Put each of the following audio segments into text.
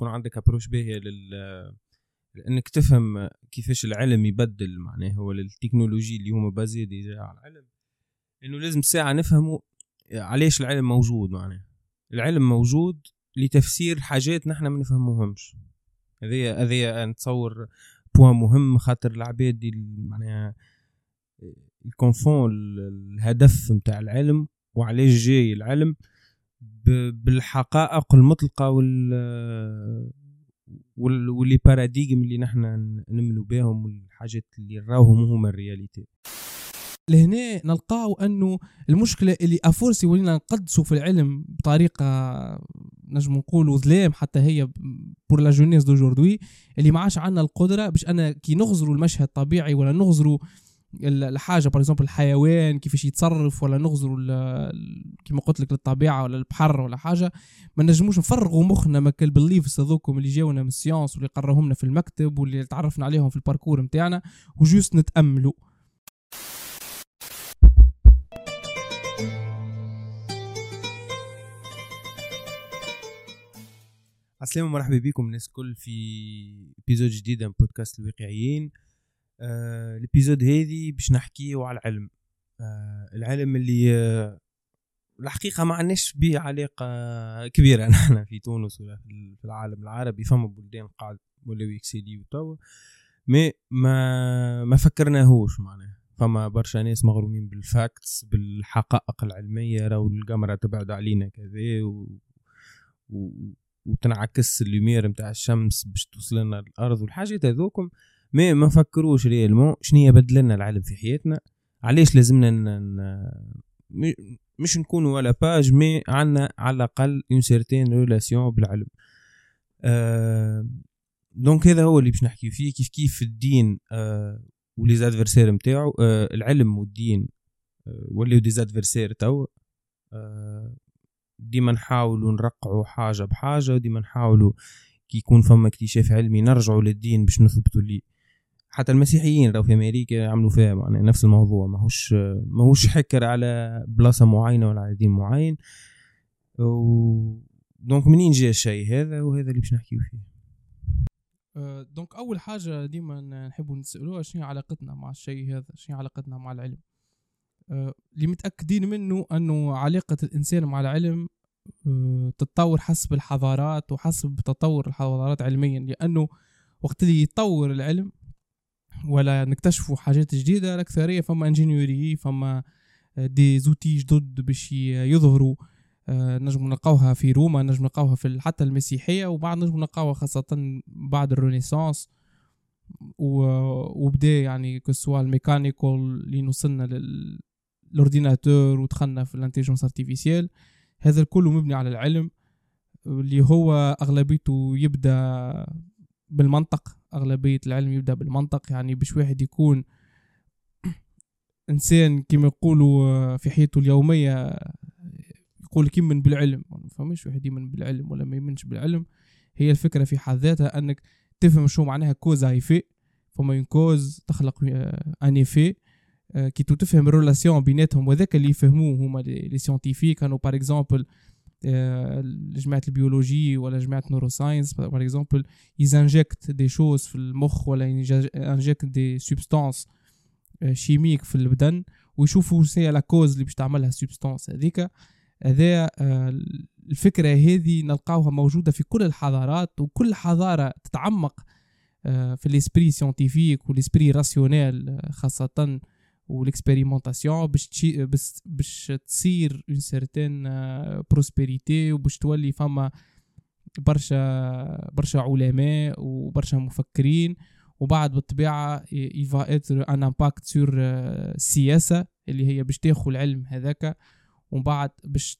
تكون عندك approche باهيه لل انك تفهم كيفاش العلم يبدل معناه هو التكنولوجي اللي هما basés déjà على العلم. إنه لازم ساعة نفهموا علاش العلم موجود معناه العلم موجود لتفسير حاجات نحن ما نفهموهمش. هذه هذه نتصور point مهم خاطر العباد معناها ils confondent الهدف نتاع العلم وعلاش جاي العلم. بالحقائق المطلقة وال و les paradigmes اللي نحن نمنوا بهم والحاجات اللي نراوهم هما ال réalité. لهنا نلقاو أنه المشكلة اللي à force ولينا نقدسوا في العلم بطريقة نجم نقولوا ظلام حتى هي pour la jeunesse d'aujourd'hui اللي ما عادش عندنا القدرة باش أنا كي نغزروا المشهد الطبيعي ولا نغزروا الحاجة par exemple الحيوان كيفاش يتصرف ولا نغزروا كيما قلت لك للطبيعة ولا البحر ولا حاجة. ما نجموش نفرغوا مخنا من ال livres هذوكم اللي جاونا من ال science واللي قراهم لنا في المكتب واللي تعرفنا عليهم في ال parcours نتاعنا و juste نتأملوا. السلام مرحبا بكم الناس الكل في épisode جديد من بودكاست الواقعيين. آه ال épisode هذه باش نحكيو على العلم. آه العلم اللي آه الحقيقة ما عندناش به علاقة كبيرة. نحن في تونس ولا في العالم العربي فما بلدان قاعد ولاو يكسيديو توا mais ما ما فكرناهوش معناها. فما برشا ناس مغرومين بال facts بالحقائق العلمية راهو القمرة تبعد علينا كذا و... و... وتنعكس ال lumière نتاع الشمس باش توصل لنا الأرض والحاجات هذوكم. mais ما فكروش réellement شنو بدل لنا العلم في حياتنا؟ علاش لازمنا ن... مش نكونوا ولا باج mais عندنا على الأقل une certaine relation بالعلم. أه donc هذا هو اللي باش نحكي فيه كيف كيف الدين أه و les adversaires نتاعو أه العلم والدين أه ولاو des adversaires تو أه ديما نحاولوا نرقعوا حاجة بحاجة وديما نحاولوا كي يكون فما اكتشاف علمي نرجعوا للدين باش نثبتوا ليه. حتى المسيحيين راهو في أمريكا عملوا فيها يعني نفس الموضوع ماهوش ماهوش حكر على بلاصة معينة ولا على دين معين. و... donc منين جا الشيء هذا وهذا اللي باش نحكيو فيه؟ أه، donc أول حاجة ديما نحبوا نسألوها شنو علاقتنا مع الشيء هذا؟ شنو علاقتنا مع العلم؟ أه، اللي متأكدين منه أنه علاقة الإنسان مع العلم أه، تتطور حسب الحضارات وحسب تطور الحضارات علميا لأنه وقت اللي يتطور العلم ولا نكتشفوا حاجات جديدة الاكثريه فما ingénierie فما des outils جدد باش يظهروا. آه، نجم نلقاوها في روما نجم نلقاوها في حتى المسيحية وبعد نجم نلقاوها خاصة بعد ال Renaissance. وبدا يعني que ce soit ال mécanique اللي وصلنا لل ordinateur ودخلنا في ال intelligence artificielle هذا الكل مبني على العلم اللي هو أغلبيته يبدأ بالمنطق. أغلبية العلم يبدأ بالمنطق يعني باش واحد يكون إنسان كما يقولوا في حياته اليومية يقول كيمن بالعلم. ما فهمش واحد يمن بالعلم ولا ما يمنش بالعلم. هي الفكرة في حد ذاتها أنك تفهم شو معناها cause effet فما une cause تخلق un effet كي تفهم ال relation بيناتهم وذاك اللي يفهموه هما les scientifiques كانوا par exemple جماعة ال biologie ولا جماعة neuroscience par exemple ils injectent des choses في المخ ولا ي injecte des substances chimiques في البدن ويشوفوا c'est la cause اللي باش تعملها ال substance هذيك. هذا الفكرة هذه نلقاوها موجودة في كل الحضارات وكل حضارة تتعمق في ال esprit scientifique وال esprit rationnel خاصة. وال expérimentation باش باش تصير une certaine prospérité وباش تولي فما برشا برشا علماء وبرشا مفكرين وبعد بالطبيعة il va être un impact sur السياسة اللي هي باش تاخذ العلم هذاك ومن بعد باش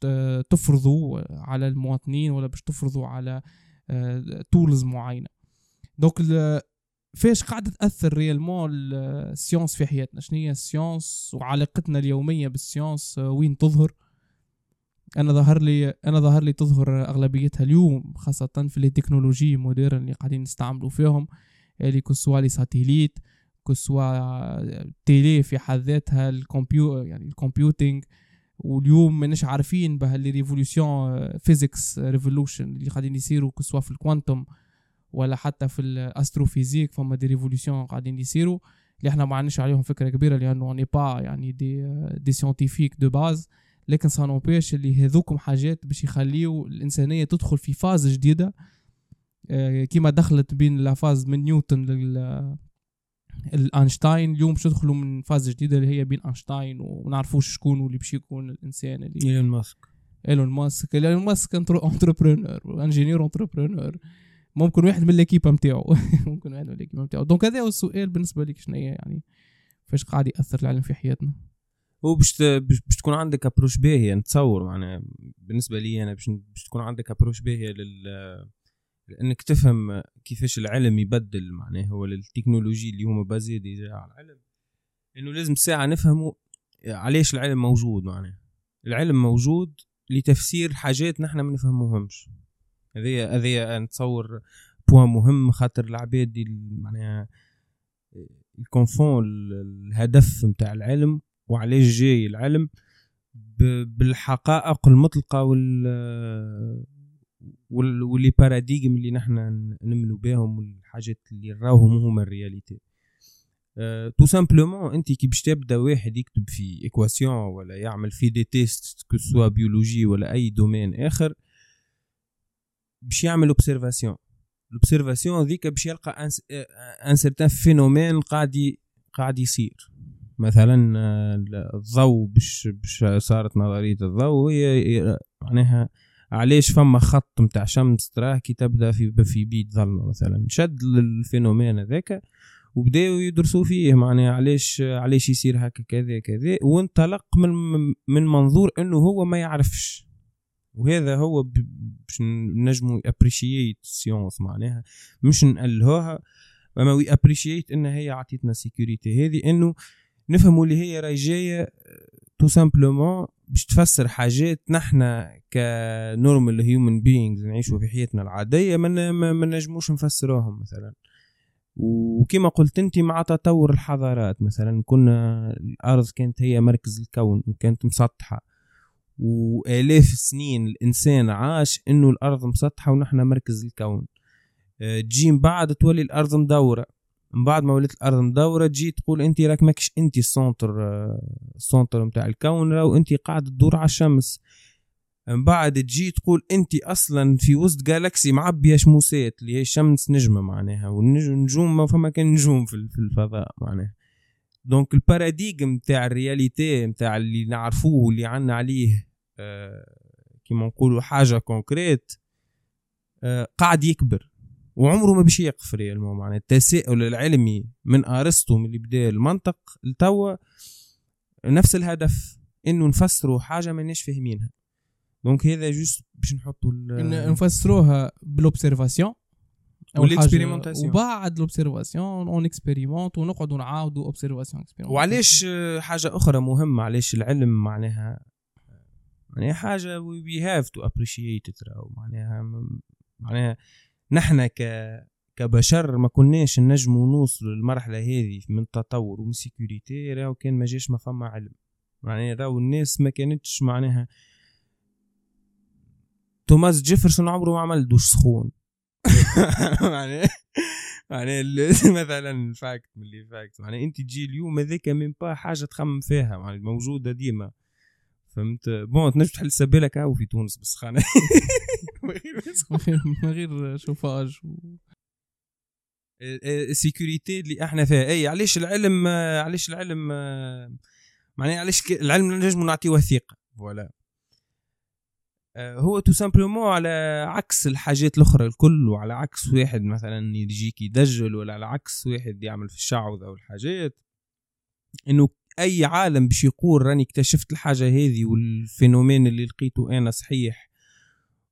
تفرضوا على المواطنين ولا باش تفرضوا على tools معينة. donc فاش قاعدة تأثر réellement ال science في حياتنا؟ شنو هي ال science وعلاقتنا اليومية بال science آه، وين تظهر؟ أنا ظهر لي أنا ظهر لي تظهر أغلبيتها اليوم خاصة في les technologies modernes اللي قاعدين نستعملوا فيهم اللي كسوا لي ساتيليت كسوا تيلي في حد ذاتها ال compu يعني ال computing واليوم ماناش عارفين بها les révolutions physics revolution اللي قاعدين يصيروا que ce soit في ال quantum ولا حتى في ال astrophysique فما des révolutions قاعدين يصيروا. اللي إحنا ما عندناش عليهم فكرة كبيرة لأنه on n'est pas يعني des des scientifiques de base لكن ça n'empêche اللي هذوكم حاجات باش يخليو الإنسانية تدخل في phase جديدة. آه، كيما دخلت بين la phase من نيوتن لل الانشتاين اليوم باش ندخلوا من phase جديدة اللي هي بين انشتاين ونعرفوش شكون اللي باش يكون الإنسان اللي إيلون ماسك. إيلون ماسك. إيلون ماسك entrepreneur ingénieur entrepreneur ممكن واحد من l'équipe نتاعو ممكن واحد من l'équipe نتاعو donc هذا هو السؤال بالنسبة لك شنو يعني؟ فاش قاعد يأثر العلم في حياتنا؟ هو باش باش تكون عندك approche باهيه نتصور معناها بالنسبة لي أنا باش تكون عندك approche باهيه لل انك تفهم كيفاش العلم يبدل معناه هو التكنولوجي اللي هما basées déjà على العلم إنه لازم ساعة نفهموا علاش العلم موجود معناه العلم موجود لتفسير حاجات نحن ما نفهموهمش. هذه هذه نتصور point مهم خاطر العباد معناها confondent الهدف نتاع العلم وعلاش جاي العلم بالحقائق المطلقة وال و les paradigmes اللي نحن نمنوا بهم والحاجات اللي راوهم هما ال réalité. tout simplement أنت كي باش تبدأ واحد يكتب في équation ولا يعمل في des tests que ce soit biologie ولا أي domaine آخر باش يعمل observation l'observation ذيك باش يلقى un certain phénomène قاعد قاعد يصير. مثلا الضوء باش باش صارت نظرية الضوء هي معناها علاش فما خط متاع شمس تراه كي تبدأ في في بيت ظلمة مثلا. شد الفينومين هذاك وبداو يدرسوا فيه معناها علاش علاش يصير هكا كذا كذا وانطلق من من منظور إنه هو ما يعرفش. وهذا هو باش نجمو appreciate science معناها. مش نقلهوها أما we appreciate إن هي عطيتنا sécurité هذه إنه نفهموا اللي هي راي جاية tout simplement باش تفسر حاجات نحنا ك normal human beings نعيشوا في حياتنا العادية ما ما نجموش نفسروهم مثلا. وكما قلت أنت مع تطور الحضارات مثلا كنا الأرض كانت هي مركز الكون وكانت مسطحة. وآلاف السنين الإنسان عاش إنه الأرض مسطحة ونحن مركز الكون. آه، تجي من بعد تولي الأرض مدورة. من بعد ما ولات الأرض مدورة تجي تقول أنت راك ماكش أنت ال centre ال centre نتاع الكون راهو انت قاعد تدور على الشمس. من بعد تجي تقول أنت أصلا في وسط galaxie معبية شموسات اللي هي الشمس نجمة معناها والنجوم ما فما كان نجوم في الفضاء معناها. donc ال paradigme نتاع ال réalité نتاع اللي نعرفوه واللي عنا عليه كيما نقولوا حاجة concrète آه قاعد يكبر وعمره ما باش يقف réellement معناها التساؤل العلمي من أرسطو من اللي بدأ المنطق لتوا نفس الهدف إنه نفسروا حاجة ماناش فاهمينها. donc هذا juste باش نحطوا نفسروها بال observation وال expérimentation وبعد l'observation on expérimente ونقعدوا نعاودوا observation وعلاش حاجة أخرى مهمة؟ علاش العلم معناها معناها حاجة we have to appreciate معناها معناها نحن ك كبشر ما كناش نجموا نوصلوا للمرحلة هذه من التطور ومن sécurité راهو كان ما جاش ما فما علم. معناها راهو الناس ما كانتش معناها توماس جيفرسون عمره ما عمل دوش سخون. يعني يعني مثلا فاكت من اللي فاكت يعني أنت تجي اليوم هذاك من با حاجة تخمم فيها. يعني موجودة ديما. فهمت؟ بون تنجم تحل سبالك هاو في تونس بس خانة. من غير شوفاج السيكوريتي اللي إحنا فيها. إي علاش العلم علاش العلم معناها علاش العلم نجم نعطيه وثيقه فوالا هو tout simplement على عكس الحاجات الأخرى الكل وعلى عكس واحد مثلا يجيك يدجل ولا على عكس واحد يعمل في الشعوذة والحاجات إنه أي عالم باش يقول راني اكتشفت الحاجة هذه وال phénomène اللي لقيته أنا صحيح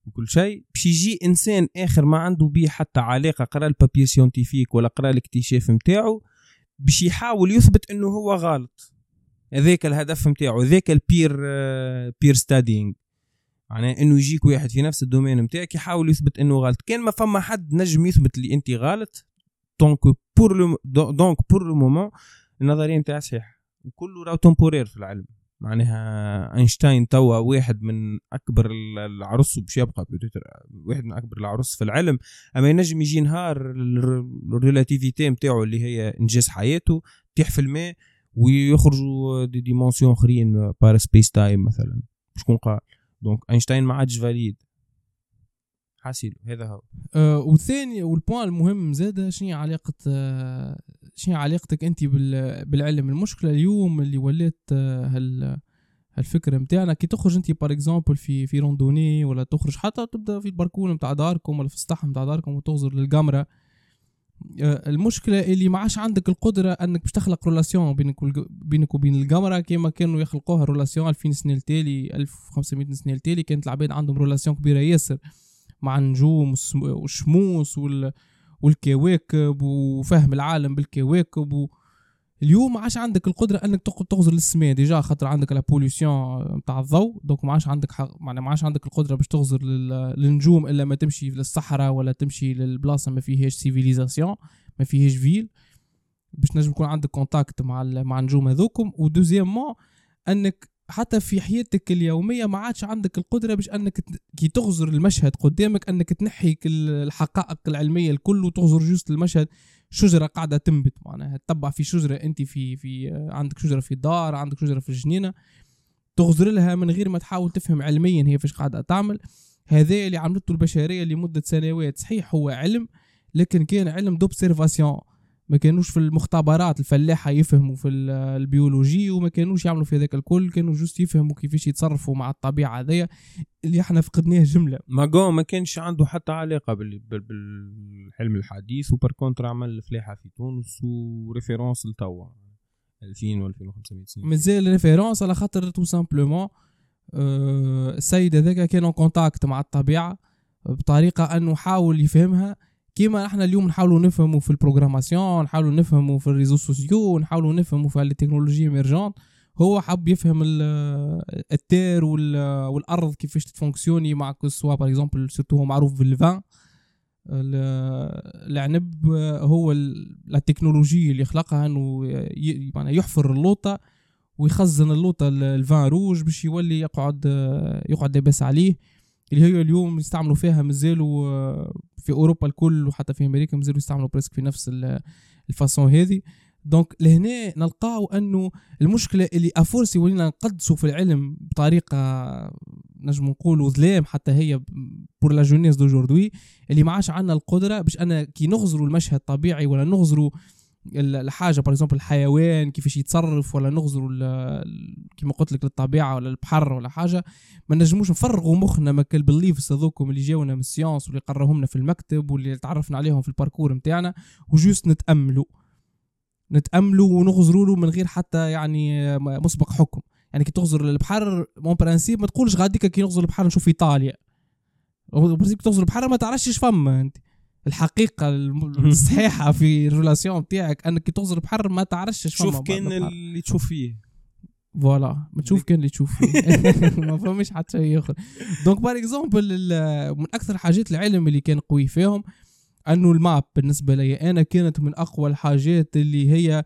وكل شيء باش يجي إنسان آخر ما عنده بيه حتى علاقة قرأ ال papier scientifique ولا قرأ الاكتشاف نتاعو باش يحاول يثبت إنه هو غلط. هذاك الهدف نتاعو هذاك ال peer peer studying معناها إنه يجيك واحد في نفس ال domaine نتاعك يحاول يثبت إنه غلط. كان ما فما حد نجم يثبت اللي انت غلط donc pour le donc pour le moment النظرية نتاع صحيحة. وكله راهو temporaire في العلم. معناها اينشتاين توا واحد من أكبر الروس باش يبقى واحد من أكبر الروس في العلم. أما ينجم يجي نهار ال relativité نتاعو اللي هي إنجاز حياته تيح في الماء ويخرجوا des dimensions آخرين par space time مثلا. شكون قال. donc اينشتاين ما عادش valide حاصيل هذا هو. أه والثاني وال point المهم زاده شنو علاقة أه شنو علاقتك أنت بالعلم. المشكلة اليوم اللي ولات أه هال الفكرة متاعنا كي تخرج أنت par exemple في في randonnée ولا تخرج حتى تبدأ في الباركون متاع داركم ولا في السطح متاع داركم وتغزر للقمرة آه، المشكلة اللي ما عادش عندك القدرة أنك باش تخلق relation بينك بينك وبين القمرة كيما كانوا يخلقوها relation 2000 سنة التالي 1500 سنة التالي كانت العباد عندهم relation كبيرة ياسر مع النجوم والشموس وال والكواكب وفهم العالم بالكواكب و... اليوم ما عادش عندك القدرة إنك تغزر للسماء déjà خاطر عندك la pollution نتاع الضوء. donc ما عادش عندك حق معناها ما عادش عندك القدرة باش تغزر للنجوم إلا ما تمشي للصحراء ولا تمشي للبلاصة ما فيهاش civilisation ما فيهاش ville باش نجم يكون عندك contact مع مع النجوم هذوكم. و deuxièmement إنك حتى في حياتك اليومية ما عادش عندك القدرة باش أنك كي تغزر المشهد قدامك أنك تنحي الحقائق العلمية الكل وتغزر juste المشهد شجرة قاعدة تنبت معناها. تتبع في شجرة أنت في في عندك شجرة في الدار عندك شجرة في الجنينة. تغزر لها من غير ما تحاول تفهم علميا هي فاش قاعدة تعمل. هذا اللي عملته البشرية لمدة سنوات. صحيح هو علم لكن كان علم d'observation ما كانوش في المختبرات الفلاحة يفهموا في ال biologie وما كانوش يعملوا في هذاك الكل كانوا juste يفهموا كيفاش يتصرفوا مع الطبيعة هذيا اللي إحنا فقدناه جملة. ماغون ما كانش عنده حتى علاقة بالعلم الحديث و par contre عمل الفلاحة في تونس و référence لتوا 2000 و 2500 سنة. مازال référence على خاطر tout simplement أه السيد هذاك كان contact مع الطبيعة بطريقة أنه حاول يفهمها كيما إحنا اليوم نحاولوا نفهموا في ال programmation نحاولوا نفهموا في ال réseaux sociaux نحاولوا نفهموا في التكنولوجيا émergente هو حب يفهم ال terre والأرض كيفاش ت fonctionner مع soit par exemple surtout هو معروف بال vin. العنب هو التكنولوجيا اللي خلقها إنه يحفر اللوطة ويخزن اللوطة ال vin rouge باش يولي يقعد يقعد لاباس عليه. اللي هي اليوم يستعملوا فيها مازالوا في أوروبا الكل وحتى في أمريكا مازالوا يستعملوا presque في نفس ال façon هذه. donc لهنا نلقاو أنه المشكلة اللي à force ولينا نقدسوا في العلم بطريقة نجم نقولوا ظلام حتى هي pour la jeunesse d'aujourd'hui اللي ما عادش عندنا القدرة باش أنا كي نغزروا المشهد الطبيعي ولا نغزروا الحاجة par exemple الحيوان كيفاش يتصرف ولا نغزروا كيما قلت لك للطبيعة ولا البحر ولا حاجة. ما نجموش نفرغوا مخنا مال beliefs هذوكم اللي جاونا من ال science واللي قراهم في المكتب واللي تعرفنا عليهم في ال parcours نتاعنا و juste نتأملوا. نتأملوا ونغزروا له من غير حتى يعني مسبق حكم. يعني كي تغزر البحر en principe ما تقولش غاديك كي نغزر البحر نشوف إيطاليا. principe تغزر البحر ما تعرفش فما أنت. الحقيقة الصحيحة في ال relation تاعك أنك تغزر البحر ما تعرفش شوف كان اللي تشوف فيه. voilà ما تشوف كان اللي تشوف فيه. ما فماش حتى شيء آخر. donc par exemple من أكثر حاجات العلم اللي كان قوي فيهم أنه ال map بالنسبة لي أنا كانت من أقوى الحاجات اللي هي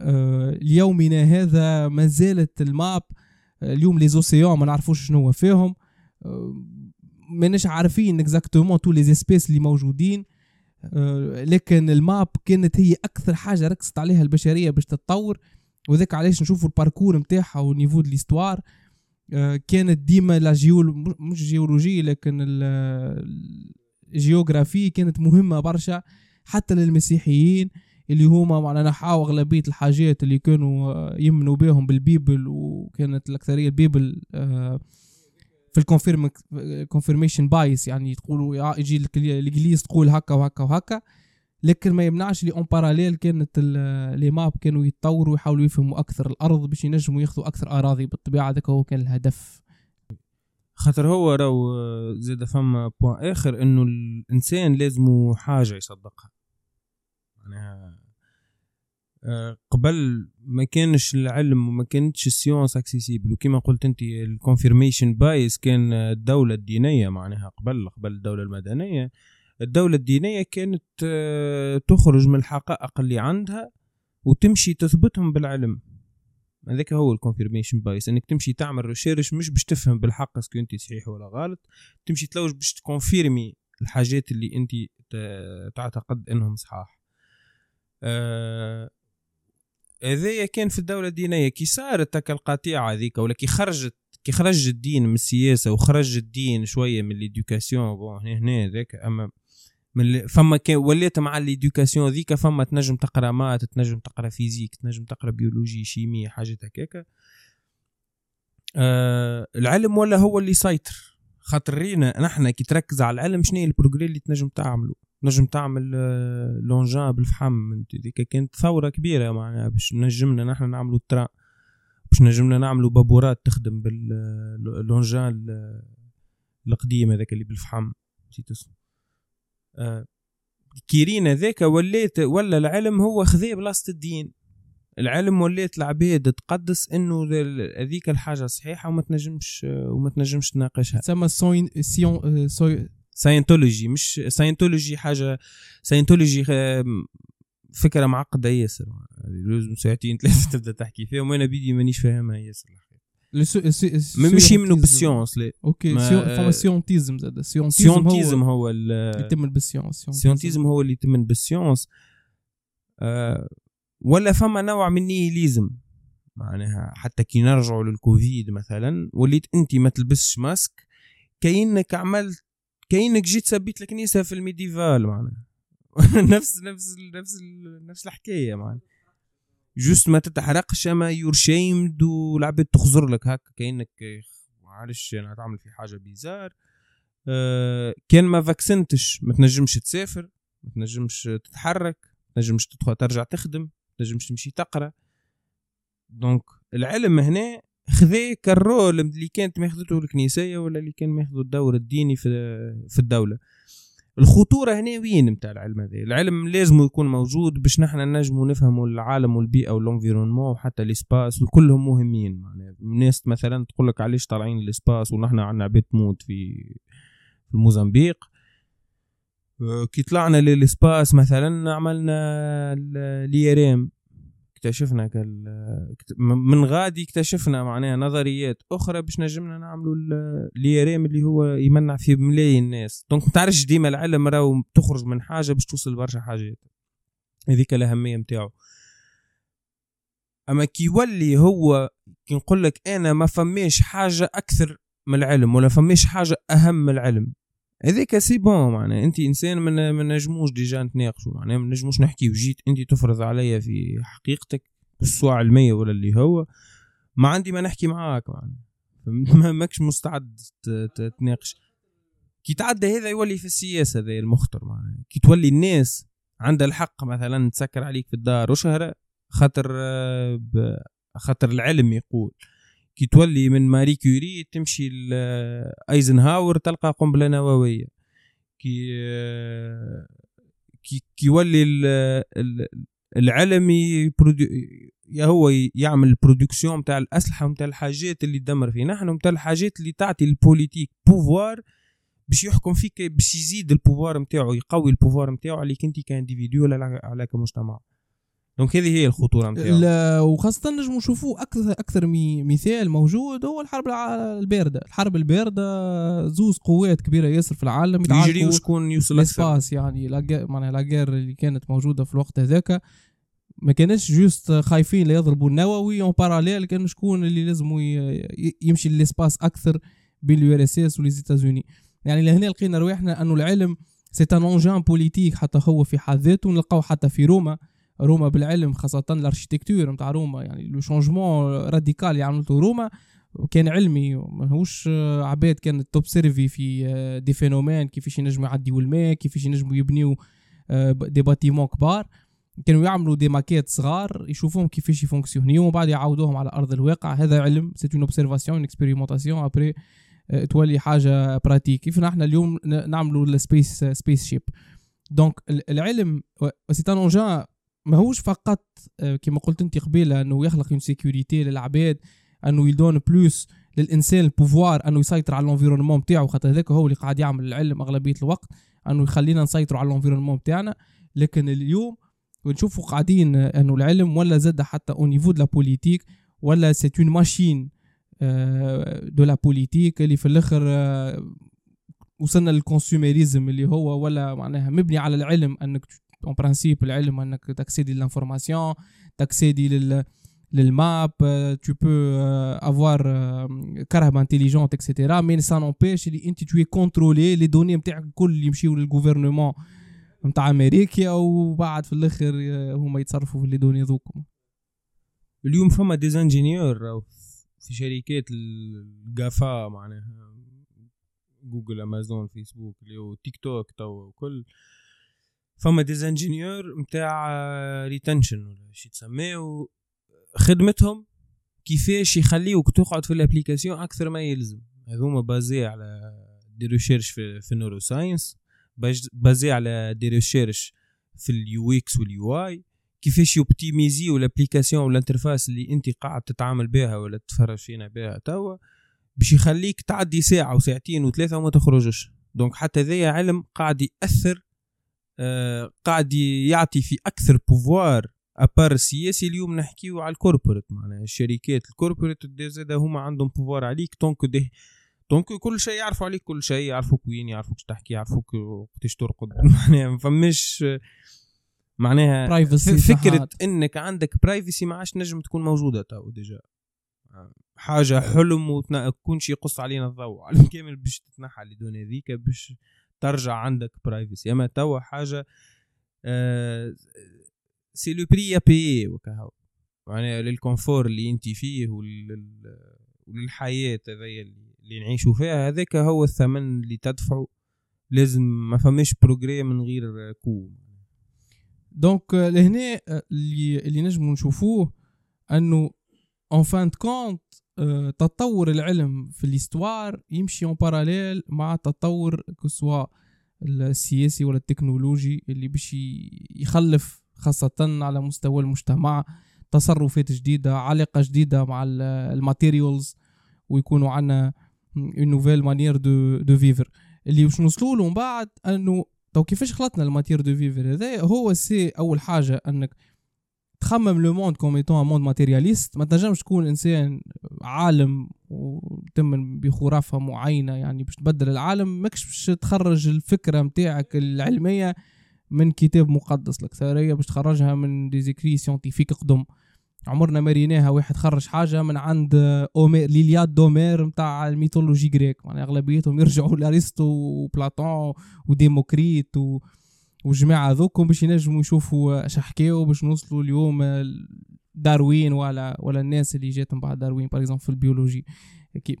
آه ليومنا هذا ما زالت ال map اليوم les océans ما نعرفوش شنو فيهم. آه ماناش عارفين exactement tous les espèces اللي موجودين. آه لكن ال map كانت هي أكثر حاجة ركزت عليها البشرية باش تتطور وذاك علاش نشوفوا الباركور نتاعها ونيفو دو ليستوار آه كانت ديما لا جيول مش جيولوجي لكن الجيوغرافي كانت مهمة برشا حتى للمسيحيين اللي هما معنا نحاو أغلبية الحاجات اللي كانوا يمنوا بهم بالبيبل وكانت الأكثرية البيبل آه في الكونفيرم كونفيرميشن بايس يعني تقولوا يجي الإنجليز تقول هكا وهكا وهكا. لكن ما يمنعش لي en parallèle كانت les maps كانوا يتطوروا ويحاولوا يفهموا أكثر الأرض باش ينجموا ياخذوا أكثر أراضي. بالطبيعة هذاك هو كان الهدف. خاطر هو راهو زاد فما point آخر إنه الإنسان لازم حاجة يصدقها. معناها آه، قبل ما كانش العلم وما كانتش ال science accessible وكما قلت أنت ال confirmation bias كان الدولة الدينية معناها قبل قبل الدولة المدنية. الدولة الدينية كانت آه، تخرج من الحقائق اللي عندها وتمشي تثبتهم بالعلم. هذاك هو ال confirmation bias إنك تمشي تعمل research مش باش تفهم بالحق est-ce que أنت صحيح ولا غلط تمشي تلوج باش تconfirmer الحاجات اللي أنت تعتقد إنهم صحاح. آه هذايا كان في الدولة الدينية كي صارت هكا القطيعة هذيك ولا كي خرجت كي خرج الدين من السياسة وخرج الدين شوية من l'éducation bon هنا هنا ذاك أما من فما كان وليت مع ليدوكاسيون ذيك فما تنجم تقرأ مات تنجم تقرأ فيزيك تنجم تقرأ بيولوجي شيمي حاجات هكاك آه العلم ولا هو اللي يسيطر؟ خاطر رينا نحن كي تركز على العلم شنو البروجري اللي تنجم تعمله نجم تعمل آه، لونجان بالفحم انت ذيك كانت ثورة كبيرة معناها باش نجمنا نحن نعملوا التران باش نجمنا نعملوا بابورات تخدم باللونجان القديم هذاك اللي بالفحم. نسيت اسمه. آه كيرين هذاك وليت ولا العلم هو خذي بلاصة الدين. العلم وليت العباد تقدس إنه هذيك الحاجة صحيحة وما تنجمش وما تنجمش تناقشها. تسمى scientology مش scientology حاجة scientology فكرة معقدة ياسر. لازم ساعتين ثلاثة تبدأ تحكي فيها وأنا بيدي مانيش فاهمها ياسر. مش يمنوا بال science لا. أوكي فما scientisme زاد. scientisme هو, هو يتم بال science scientisme هو اللي يتم بال science آه ولا فما نوع من nihilisme معناها حتى كي نرجعوا للكوفيد مثلا وليت انت ما تلبسش ماسك كأنك عملت كأنك جيت سبيت الكنيسة في ال médiéval معناها. نفس نفس نفس نفس الحكاية معناها. juste ما تتحرقش أما you're shamed والعباد تخزر لك هكا كأنك معلش أنا تعمل في حاجة bizarre. أه كان ما vaccinتش ما تنجمش تسافر ما تنجمش تتحرك ما تنجمش تدخل ترجع تخدم ما تنجمش تمشي تقرأ. donc العلم هنا خذي كال rôle اللي كانت ماخذته الكنيسية ولا اللي كان ماخذه الدور الديني في في الدولة. الخطورة هنا وين نتاع العلم هذا؟ العلم لازم يكون موجود باش نحن نجموا نفهموا العالم والبيئة وال environnement وحتى ال espace وكلهم مهمين. معناها الناس مثلا تقول لك علاش طالعين ال espace ونحن عندنا عباد تموت في في الموزمبيق آه، كي طلعنا للإسباس مثلا عملنا اليرام اكتشفنا كال من غادي اكتشفنا معناها نظريات أخرى باش نجمنا نعملوا اليرام اللي هو يمنع في ملايين الناس. دونك ما تعرفش ديما العلم راهو تخرج من حاجة باش توصل لبرشا حاجات. هذيك الأهمية نتاعو أما كي يولي هو كي نقول لك أنا ما فماش حاجة أكثر من العلم ولا فماش حاجة أهم من العلم هذاك c'est bon معناها انت إنسان من ما نجموش déjà نتناقشوا معناها ما نجموش نحكي وجيت انت تفرض عليا في حقيقتك سواء علمية ولا اللي هو ما عندي ما نحكي معاك معناها. ماكش مستعد تتناقش كي تعدى هذا يولي في السياسة ذا المخطر معناها. كي تولي الناس عندها الحق مثلا تسكر عليك في الدار وشهر خاطر خاطر العلم يقول. كي تولي من ماري كوري تمشي لايزنهاور تلقى قنبلة نووية. كي كي يولي العلم يا هو يعمل ال production نتاع الأسلحة نتاع الحاجات اللي تدمر فيه. نحن نتاع الحاجات اللي تعطي ال politique pouvoir باش يحكم فيك باش يزيد ال pouvoir نتاعو يقوي ال pouvoir نتاعو عليك انت ك individu ولا على كمجتمع. donc هذه هي الخطورة نتاعو. وخاصة نجموا نشوفوا أكثر أكثر مثال موجود هو الحرب الباردة. الحرب الباردة زوز قوات كبيرة ياسر في العالم يجري وشكون يوصل ل espace يعني معناها la guerre اللي كانت موجودة في الوقت هذاك. ما كانش juste خايفين ليضربوا النووي en parallèle كان شكون اللي لازم يمشي لل espace أكثر بين ال USS و les États-Unis يعني لهنا لقينا رواحنا انه العلم c'est un engin politique حتى هو في حد ذاته نلقاو حتى في روما. روما بالعلم خاصة ال architecture نتاع روما يعني le changement radical اللي عملته روما كان علمي ماهوش عباد كانت t'observer في des phénomènes كيفاش ينجموا يعديوا الماء كيفاش ينجموا يبنيو des bâtiments كبار. كانوا يعملوا des maquettes صغار يشوفوهم كيفاش ي fonctionner و ومن بعد يعاودوهم على أرض الواقع. هذا علم c'est une observation expérimentation après تولي حاجة pratique كيف نحن اليوم نعملوا ال space spaceship donc العلم c'est un ماهوش فقط آه، كما قلت انت قبيلة أنه يخلق une sécurité للعباد أنه ي donne plus للإنسان ال pouvoir أنه يسيطر على ال environnement بتاعه خاطر هذاك هو اللي قاعد يعمل العلم أغلبية الوقت أنه يخلينا نسيطروا على ال environnement بتاعنا. لكن اليوم ونشوفوا قاعدين أنه العلم ولا زاد حتى au niveau de la politique ولا c'est une machine de la politique اللي في الآخر آه، وصلنا لل consumerism اللي هو ولا معناها مبني على العلم أنك en principe العلم انك تاكسيدي للانفورماسيون تاكسيدي لل للماب tu peux avoir كرهبه intelligente et cetera mais ça n'empêche اللي انت tout contrôler les données نتاعك الكل يمشيو لل gouvernement نتاع أمريكا وبعد في الآخر هما يتصرفوا في les données ذوكم اليوم فما ديزانجينيور في شركات ال GAFA معناها جوجل امازون فيسبوك اللي هو تيك توك تو وكل فما des ingénieurs نتاع retention ولا شي تسميه خدمتهم كيفاش يخليوك تقعد في ال application أكثر ما يلزم. هذوما basé على des recherches في, في ال neuroscience basé على des recherches في ال UX وال UI كيفاش يوبتيميزيو الابليكاسيون والانترفاس اللي أنت قاعد تتعامل بها ولا تتفرج فينا بها توا باش يخليك تعدي ساعة وساعتين وثلاثة وما تخرجش. donc حتى ذي علم قاعد يأثر قاعد يعطي في أكثر pouvoir à part السياسي اليوم نحكيو على ال corporate معناها الشركات ال corporate زاد هما عندهم pouvoir عليك donc ده دونك كل شيء يعرفوا عليك كل شيء يعرفوك وين يعرفوك تحكي يعرفوك وقتاش ترقد. معناها ما فماش معناها فكرة إنك عندك برايفسي ما عادش نجم تكون موجودة تو ديجا. حاجة حلم وتكونش يقص علينا الضوء على كامل باش تتنحى لدون هذيك باش ترجع عندك برايفسي أما توا حاجة آه سي لو بري ا بيي وكهو. معناها للكونفور اللي أنت فيه وللحياة هذيا اللي نعيشوا فيها هذاك هو الثمن اللي تدفعه. لازم ما فماش progrès من غير كو دونك لهنا اللي اللي نجموا نشوفوه أنه en fin de compte تطور العلم في ال histoire يمشي en parallèle مع التطور كسوا السياسي ولا التكنولوجي اللي باش يخلف خاصة على مستوى المجتمع تصرفات جديدة علاقة جديدة مع ال materials ويكونوا عنا une nouvelle manière de de vivre اللي باش نوصلوا له من بعد أنه تو كيفاش خلطنا ال manière de vivre هذا؟ هو c'est أول حاجة أنك تخمم le monde comme étant monde matérialiste ما تنجمش تكون إنسان عالم وتم بخرافة معينة يعني باش تبدل العالم ماكش باش تخرج الفكرة متاعك العلمية من كتاب مقدس. الأكثرية باش تخرجها من des écrits scientifiques قدم. عمرنا ما ريناها واحد خرج حاجة من عند Homère l'Iliade d'Homère نتاع ال mythologie grecque يعني أغلبيتهم يرجعوا لأرسطو وبلاطون و Démocrite و والجماعه هذوكم باش ينجموا يشوفوا اش حكاو باش نوصلوا اليوم داروين ولا ولا الناس اللي جات من بعد داروين part في ال biologie.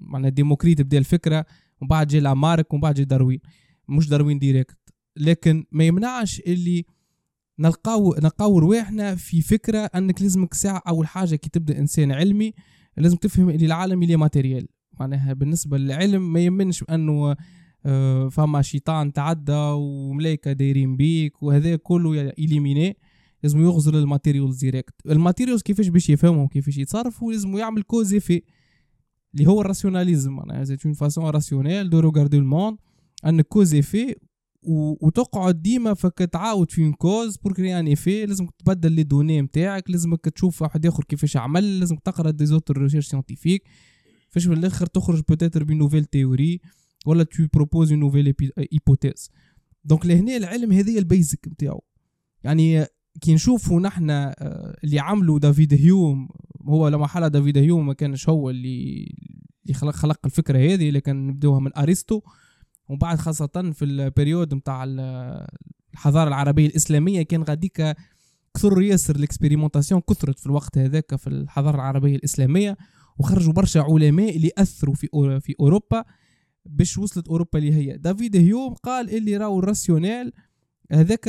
معناها Démocrite بدا الفكرة ومن بعد جا لامارك ومن بعد جا داروين. مش داروين ديريكت لكن ما يمنعش اللي نلقاو نلقاو رواحنا في فكرة أنك لازمك ساعة أول حاجة كي تبدأ إنسان علمي لازم تفهم ان العالم اللي ماتيريال معناها بالنسبة للعلم ما يمنش بانه آه، فما شيطان تعدى وملايكة دايرين بيك وهذا كله إليميني لازم يغزر الماتيريالز ديريكت الماتيريالز كيفاش باش يفهمهم كيفاش يتصرفوا لازم يعمل كوز في اللي هو الراسيوناليزم معناها سي اون فاسون راسيونيل دو روغاردي الموند أن كوز في وتقعد ديما فك تعاود في كوز بور كري ان ايفي لازم تبدل لي دوني نتاعك لازمك تشوف واحد آخر كيفاش عمل لازم تقرأ دي زوتر ريشيرش سيانتيفيك فاش في الآخر تخرج بوتيتر بي نوفيل تيوري ولا تو بروبوز اون نوفيل ايبوتيز دونك لهنا العلم هذه البيزك نتاعو يعني كي نشوفوا نحن آه، اللي عملوا دافيد هيوم هو لما حلا دافيد هيوم ما كانش هو اللي اللي خلق, خلق الفكرة هذه لكن نبدوها من أرسطو. ومن بعد خاصة في ال période نتاع الحضارة العربية الإسلامية كان غاديك كثر ياسر ال expérimentation كثرت في الوقت هذاك في الحضارة العربية الإسلامية. وخرجوا برشا علماء اللي أثروا في في أوروبا باش وصلت أوروبا اللي هي. دافيد هيوم قال اللي راهو ال rationnel هذاك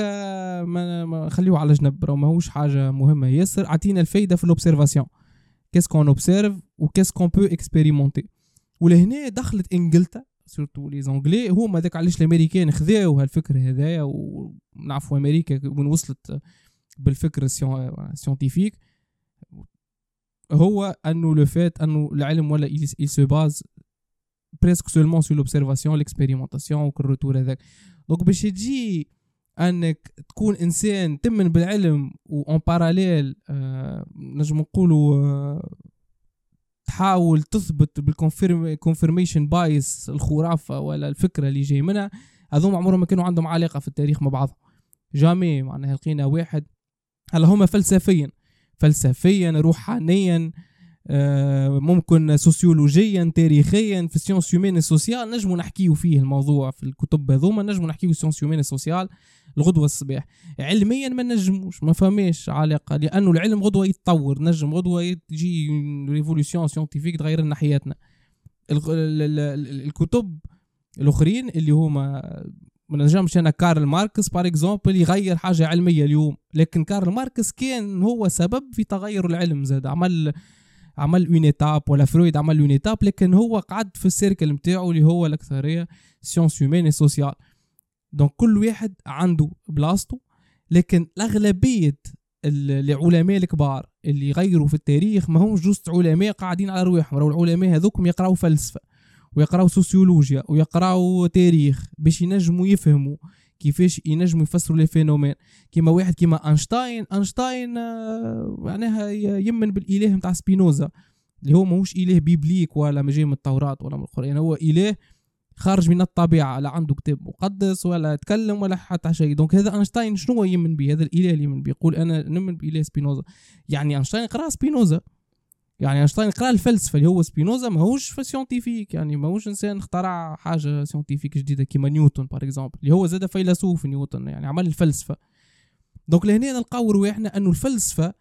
ما, خليوه على جنب راهو ماهوش حاجة مهمة. ياسر عطينا الفايدة في ال observation qu'est-ce qu'on observe و qu'est-ce qu'on peut expérimenter ولهنا دخلت إنجلترا surtout les Anglais هما ذاك علاش الأمريكان خذاو هالفكر هذايا ونعرفوا أمريكا وين وصلت بالفكر ال scientifique هو أنه لو فات أنه العلم ولا il se base presque seulement sur l'observation l'expérimentation وكل ال retour هذاك. donc باش تجي أنك تكون إنسان تؤمن بالعلم وأن parallèle آه نجم نقولوا آه تحاول تثبت بال confirmation بايس الخرافة ولا الفكرة اللي جاي منها. هذوما عمرهم ما كانوا عندهم علاقة في التاريخ مع بعضهم jamais معناها لقينا واحد. هلا هما فلسفيا. فلسفيا روحانيا. ممكن سوسيولوجيا تاريخيا في sciences humaines sociales نجموا نحكيو فيه الموضوع في الكتب هذوما. نجموا نحكيو sciences humaines sociales الغدوة الصباح. علميا ما نجموش ما فماش علاقة لأنه العلم غدوة يتطور. نجم غدوة تجي révolution scientifique تغير لنا حياتنا. الكتب الأخرين اللي هما ما نجمش أنا كارل ماركس par exemple يغير حاجة علمية اليوم. لكن كارل ماركس كان هو سبب في تغير العلم زاد. عمل عمل une étape ولا فرويد عمل une étape لكن هو قعد في ال cercle نتاعو اللي هو الأكثرية sciences humaines sociales donc كل واحد عنده بلاصتو لكن الاغلبيه العلماء الكبار اللي يغيروا في التاريخ ما همش juste علماء قاعدين على رواحهم راهو العلماء هذوكم يقراوا فلسفة ويقراوا سوسيولوجيا ويقراوا تاريخ باش ينجموا يفهموا كيفاش ينجموا يفسروا les phénomènes. كيما واحد كيما أينشتاين أينشتاين آه، معناها يؤمن بالإله نتاع سبينوزا اللي هو ماهوش إله biblique ولا ما جاي من التوراة ولا من القرآن هو إله خارج من الطبيعة لا عنده كتاب مقدس ولا يتكلم ولا حتى شيء. donc هذا أينشتاين شنو يؤمن به؟ هذا الإله اللي يؤمن به. يقول أنا نؤمن بإله سبينوزا. يعني أينشتاين قرأ سبينوزا. يعني أينشتاين قرأ الفلسفه اللي هو سبينوزا ماهوش في scientifique يعني ماهوش إنسان اخترع حاجة scientifique جديدة كيما نيوتن par exemple اللي هو زاد فيلسوف نيوتن يعني عمل الفلسفه donc لهنا نلقاو رواحنا إنه الفلسفه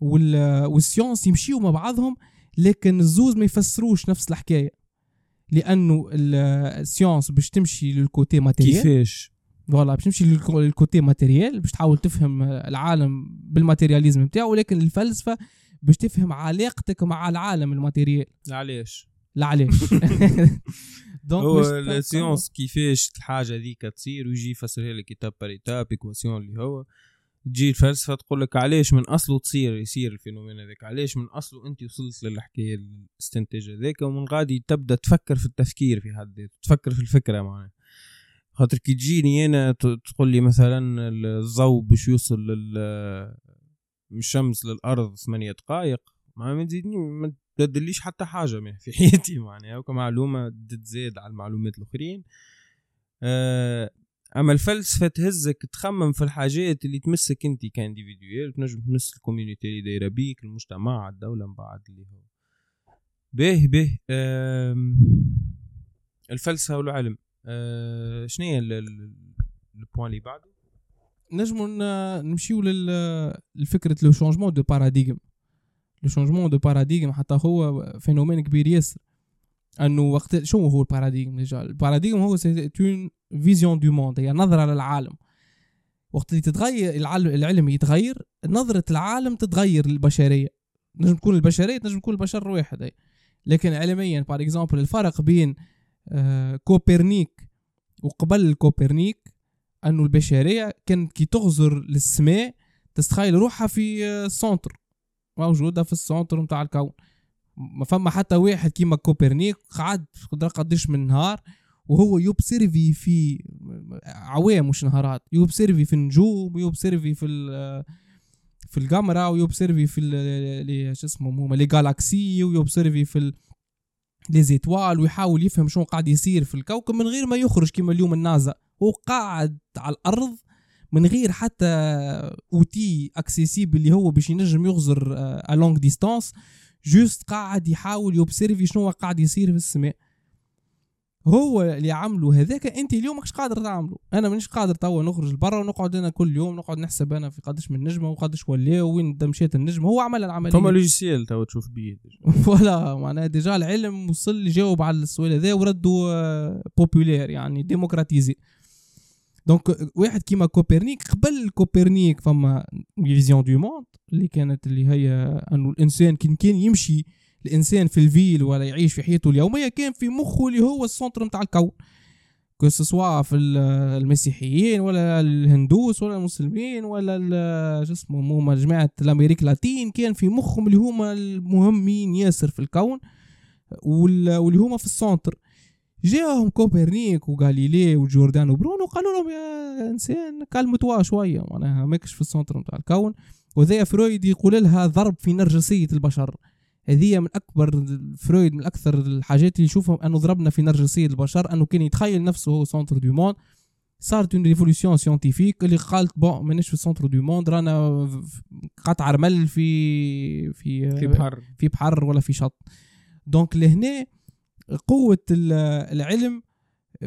وال science يمشيو مع بعضهم لكن الزوز ما يفسروش نفس الحكاية. لأنه ال science باش تمشي لل côté matériel. كيفاش؟ voilà باش تمشي لل côté matériel باش تحاول تفهم العالم بال matérialisme بتاعه لكن الفلسفة باش تفهم علاقتك مع العالم ال matériel. علاش لا علاش donc هو ال science كيفاش الحاجة ذيك تصير ويجي يفسرها لك كتاب par étape équation اللي هو. تجي الفلسفة تقول لك علاش من أصله تصير يصير ال phénomène هذاك علاش من أصله أنت وصلت للحكاية الاستنتاج هذاك ومن غادي تبدأ تفكر في التفكير في حد ذاته تفكر في الفكرة معناها. خاطر كي تجيني أنا تقول لي مثلا الضوء باش يوصل لل الشمس للأرض ثمانية دقائق ما تزيدني ما تدليش حتى حاجة في حياتي معناها. كمعلومه تزيد على المعلومات الأخرين. آه، أما الفلسفة تهزك تخمم في الحاجات اللي تمسك أنت ك individuel تنجم تمس ال community اللي دايرة بيك المجتمع الدولة من بعد اللي هو. به به الفلسفة والعلم. شنو هي ال point اللي بعده؟ نجمو نمشيو لفكرة le changement de paradigme le changement de paradigme حتى هو phénomène كبير ياسر. أنه وقت شو هو ال paradigme déjà ال paradigme هو c'est une vision du monde هي نظرة للعالم. وقت اللي تتغير العلم يتغير نظرة العالم تتغير للبشرية. نجم تكون البشرية تنجم تكون البشر واحد. لكن علميا par exemple الفرق بين كوبرنيك. وقبل كوبرنيك أنه البشرية كانت كي تغزر للسماء تستخيل روحها في ال centre. موجودة في ال centre نتاع الكون. ما فما حتى واحد كيما كوبرنيك قعد قديش من نهار وهو يobservي في عوام مش نهارات. يobservي في النجوم ويobservي في في القمرة ويوبسيرفي في شو اسمه هما les galaxies ويobservي في les étoiles ويحاول يفهم شنو قاعد يصير في الكوكب من غير ما يخرج كيما اليوم النازا هو قاعد على الأرض من غير حتى outil accessible اللي هو باش ينجم يغزر à longue distance juste قاعد يحاول يobservي شنو قاعد يصير في السماء. هو اللي عملوا هذاك أنت اليوم ماكش قادر تعمله. أنا مانيش قادر توا نخرج لبرا ونقعد أنا كل يوم نقعد نحسب أنا في قداش من نجمة وقداش ولا وين مشيت النجمة. هو عمل العملية. فما logiciel توا تشوف بيه voilà معناها déjà العلم وصل يجاوب على السؤال هذا وردوا populaire آه، يعني démocratisé donc واحد كيما كوبرنيك قبل كوبرنيك فما vision du monde اللي كانت اللي هي إنه الإنسان كان كان يمشي الإنسان في ال ville ولا يعيش في حياته اليومية كان في مخه اللي هو ال centre نتاع الكون. que في المسيحيين ولا الهندوس ولا المسلمين ولا شو اسمه هما جماعة ال Amérique latine كان في مخهم اللي هما المهمين ياسر في الكون واللي هما في ال centre. جاهم كوبرنيك وغاليلي وجوردانو برونو قالوا لهم يا إنسان كلمتوا شوية. معناها ماكش في ال centre نتاع الكون. وذا فرويد يقول لها ضرب في نرجسية البشر. هذه من أكبر فرويد من أكثر الحاجات اللي يشوفهم أنه ضربنا في نرجسيه البشر أنه كان يتخيل نفسه هو centre du monde صارت une révolution scientifique اللي قالت bon مانيش في ال centre du monde رانا قطعة رمل في في في بحر. في بحر ولا في شط. donc لهنا قوة العلم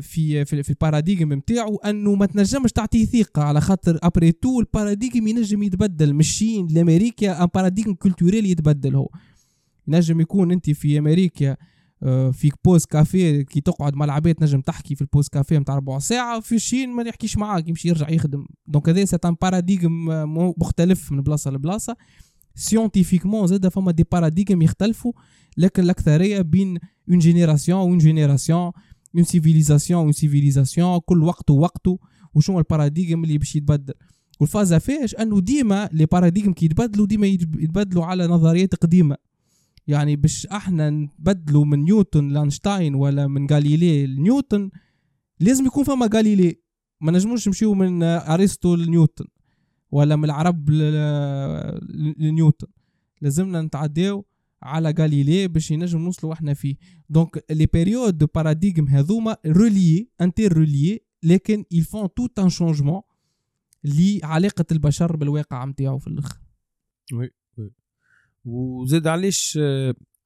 في في, في ال paradigme نتاعو أنه ما تنجمش تعطيه ثقة على خاطر après tout ال paradigme ينجم يتبدل. مشينا لأمريكا un paradigme culturel يتبدل هو. ينجم يكون أنت في أمريكا آه، فيك pause café كي تقعد مع العباد تنجم تحكي في ال pause café نتاع ربع ساعة في ال Chine ما يحكيش معاك يمشي يرجع يخدم. donc هذا c'est un paradigme مختلف من بلاصة لبلاصة. scientifiquement زاد فما des paradigmes يختلفوا لكن الأكثرية بين une génération une génération une civilisation une civilisation كل وقت ووقته وشنو ال paradigme اللي باش يتبدل. والفازة فيش أنه ديما les paradigmes كي يتبدلوا ديما يتبدلوا على نظريات قديمة. يعني باش إحنا نبدلوا من نيوتن لاينشتاين ولا من غاليلي لنيوتن لازم يكون فما غاليلي ما نجموش نمشيو من أرسطو لنيوتن ولا من العرب لنيوتن. لازمنا نتعداو على غاليلي باش ينجم نوصلوا إحنا فيه. donc les périodes de paradigme هذوما reliés entre reliés لكن font tout un changement لعلاقة البشر بالواقع نتاعو في الآخر. oui وزاد علاش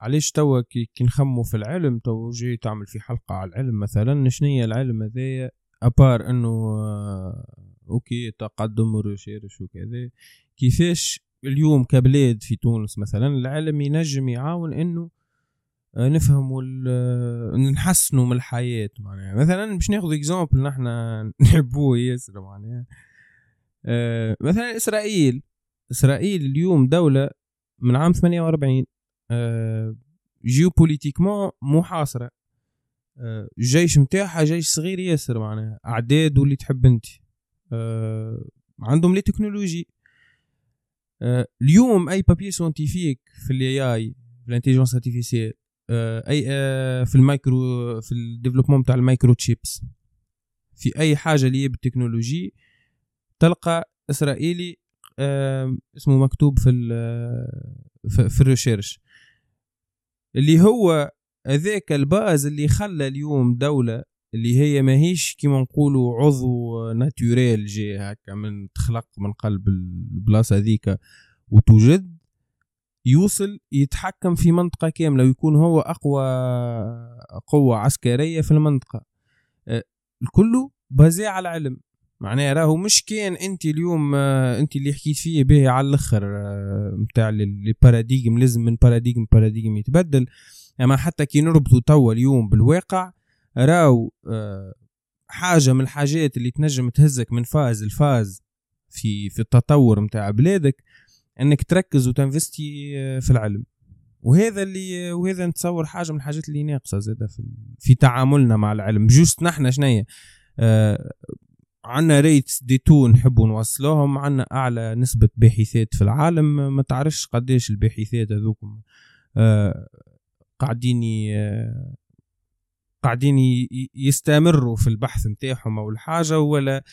علاش توا كي, نخمو في العلم تو جاي تعمل في حلقة على العلم مثلا شنية العلم هذايا؟ à part إنه آه، okay تقدم و recherche وكذا. كيفاش اليوم كبلاد في تونس مثلا العلم ينجم يعاون إنه آه، نفهم آه، نحسنوا من الحياة معناها. مثلا باش ناخذ exemple نحن نحبوه ياسر معناها. مثلا إسرائيل إسرائيل اليوم دولة من عام 48 géopolitiquement محاصرة الجيش متاعها جيش صغير ياسر معناها. أعداد واللي تحب أنت. عندهم les technologies آه، اليوم أي papier scientifique في ال AI في ال intelligence artificielle أي آه، في المايكرو في ال développement تاع ال micro chips في أي حاجة اللي بالتكنولوجي تلقى إسرائيلي اسمه مكتوب في في, في ال recherche اللي هو هذاك ال base اللي خلى اليوم دولة اللي هي ماهيش كيما نقولوا عضو naturel جي هكا من تخلق من قلب البلاصة هذيك وتوجد يوصل يتحكم في منطقة كاملة ويكون هو أقوى قوة عسكرية في المنطقة. أه، الكل basé على علم. معناها راهو مش كان انت اليوم أه، انت اللي حكيت فيه به على الأخر نتاع أه، ال paradigme لازم من paradigme paradigme يتبدل. أما حتى كي نربطوا توا اليوم بالواقع راو آه، حاجة من الحاجات اللي تنجم تهزك من phase ل phase في في التطور متاع بلادك إنك تركز وت investi آه، في العلم. وهذا اللي وهذا نتصور حاجة من الحاجات اللي ناقصة زادة في في تعاملنا مع العلم. juste نحن شنية عندنا rates des taux نحبوا نوصلوهم عندنا أعلى نسبة باحثات في العالم. ما تعرفش قديش الباحثات هذوكم آه قاعدين قاعدين يستمروا في البحث نتاعهم أو الحاجة ولا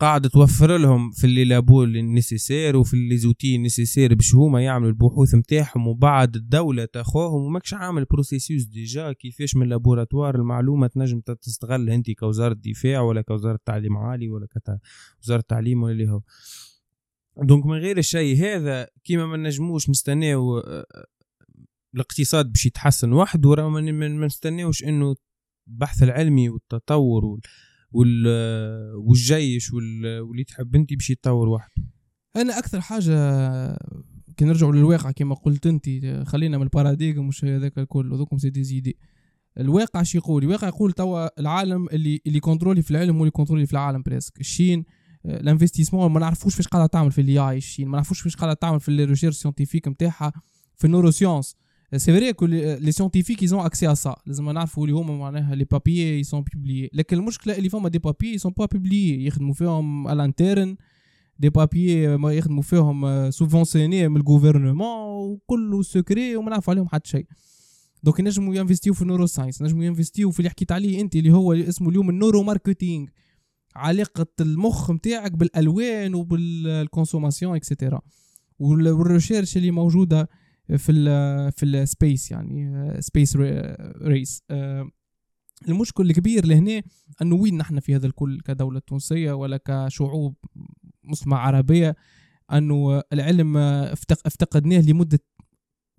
قاعدة توفر لهم في les labos nécessaires وفي les outils nécessaires باش هما يعملوا البحوث نتاعهم وبعد الدولة تاخوهم وماكش عامل processus déjà كيفاش من laboratoire المعلومة تنجم تستغل انت كوزارة دفاع ولا كوزارة تعليم عالي ولا كوزارة تعليم ولا اللي هو. donc من غير الشيء هذا كيما ما نجموش نستناو آه، الاقتصاد باش يتحسن وحده وراه ما نستناوش إنه البحث العلمي والتطور وال والجيش واللي تحب انت باش يتطور وحده أنا أكثر حاجة كي نرجعوا للواقع كما قلت أنت خلينا من ال paradigme وش هذاك الكل وذوكم سيدي زيدي. الواقع شي يقول؟ الواقع يقول توا العالم اللي اللي contrôle في العلم واللي contrôle في العالم presque ال Chine ال investissement ما نعرفوش فاش قاعدة تعمل في ال AI ال Chine ما نعرفوش فاش قاعدة تعمل في ال recherche scientifique نتاعها في ال neurosciences c'est vrai les scientifiques ils ont accès à ça لازم نعرفوا اللي هما معناها les papiers ils sont publiés لكن المشكلة اللي فما des papiers ils sont pas publiés يخدموا فيهم ال interne des papiers ما يخدموا فيهم subventionnés من ال gouvernement وكله secret وما نعرف عليهم حتى شيء donc ينجموا ي investi و في ال neuroscience ينجموا ي investi و في اللي حكيت عليه انت اللي هو اسمه اليوم ال neuromarketing علاقه المخ نتاعك بالالوان وبال consommation et cetera وال recherche اللي موجوده في ال في ال space يعني space race المشكل الكبير لهنا أنه وين نحن في هذا الكل كدولة تونسية ولا كشعوب مسلمه عربية؟ أنه العلم افتقدناه لمدة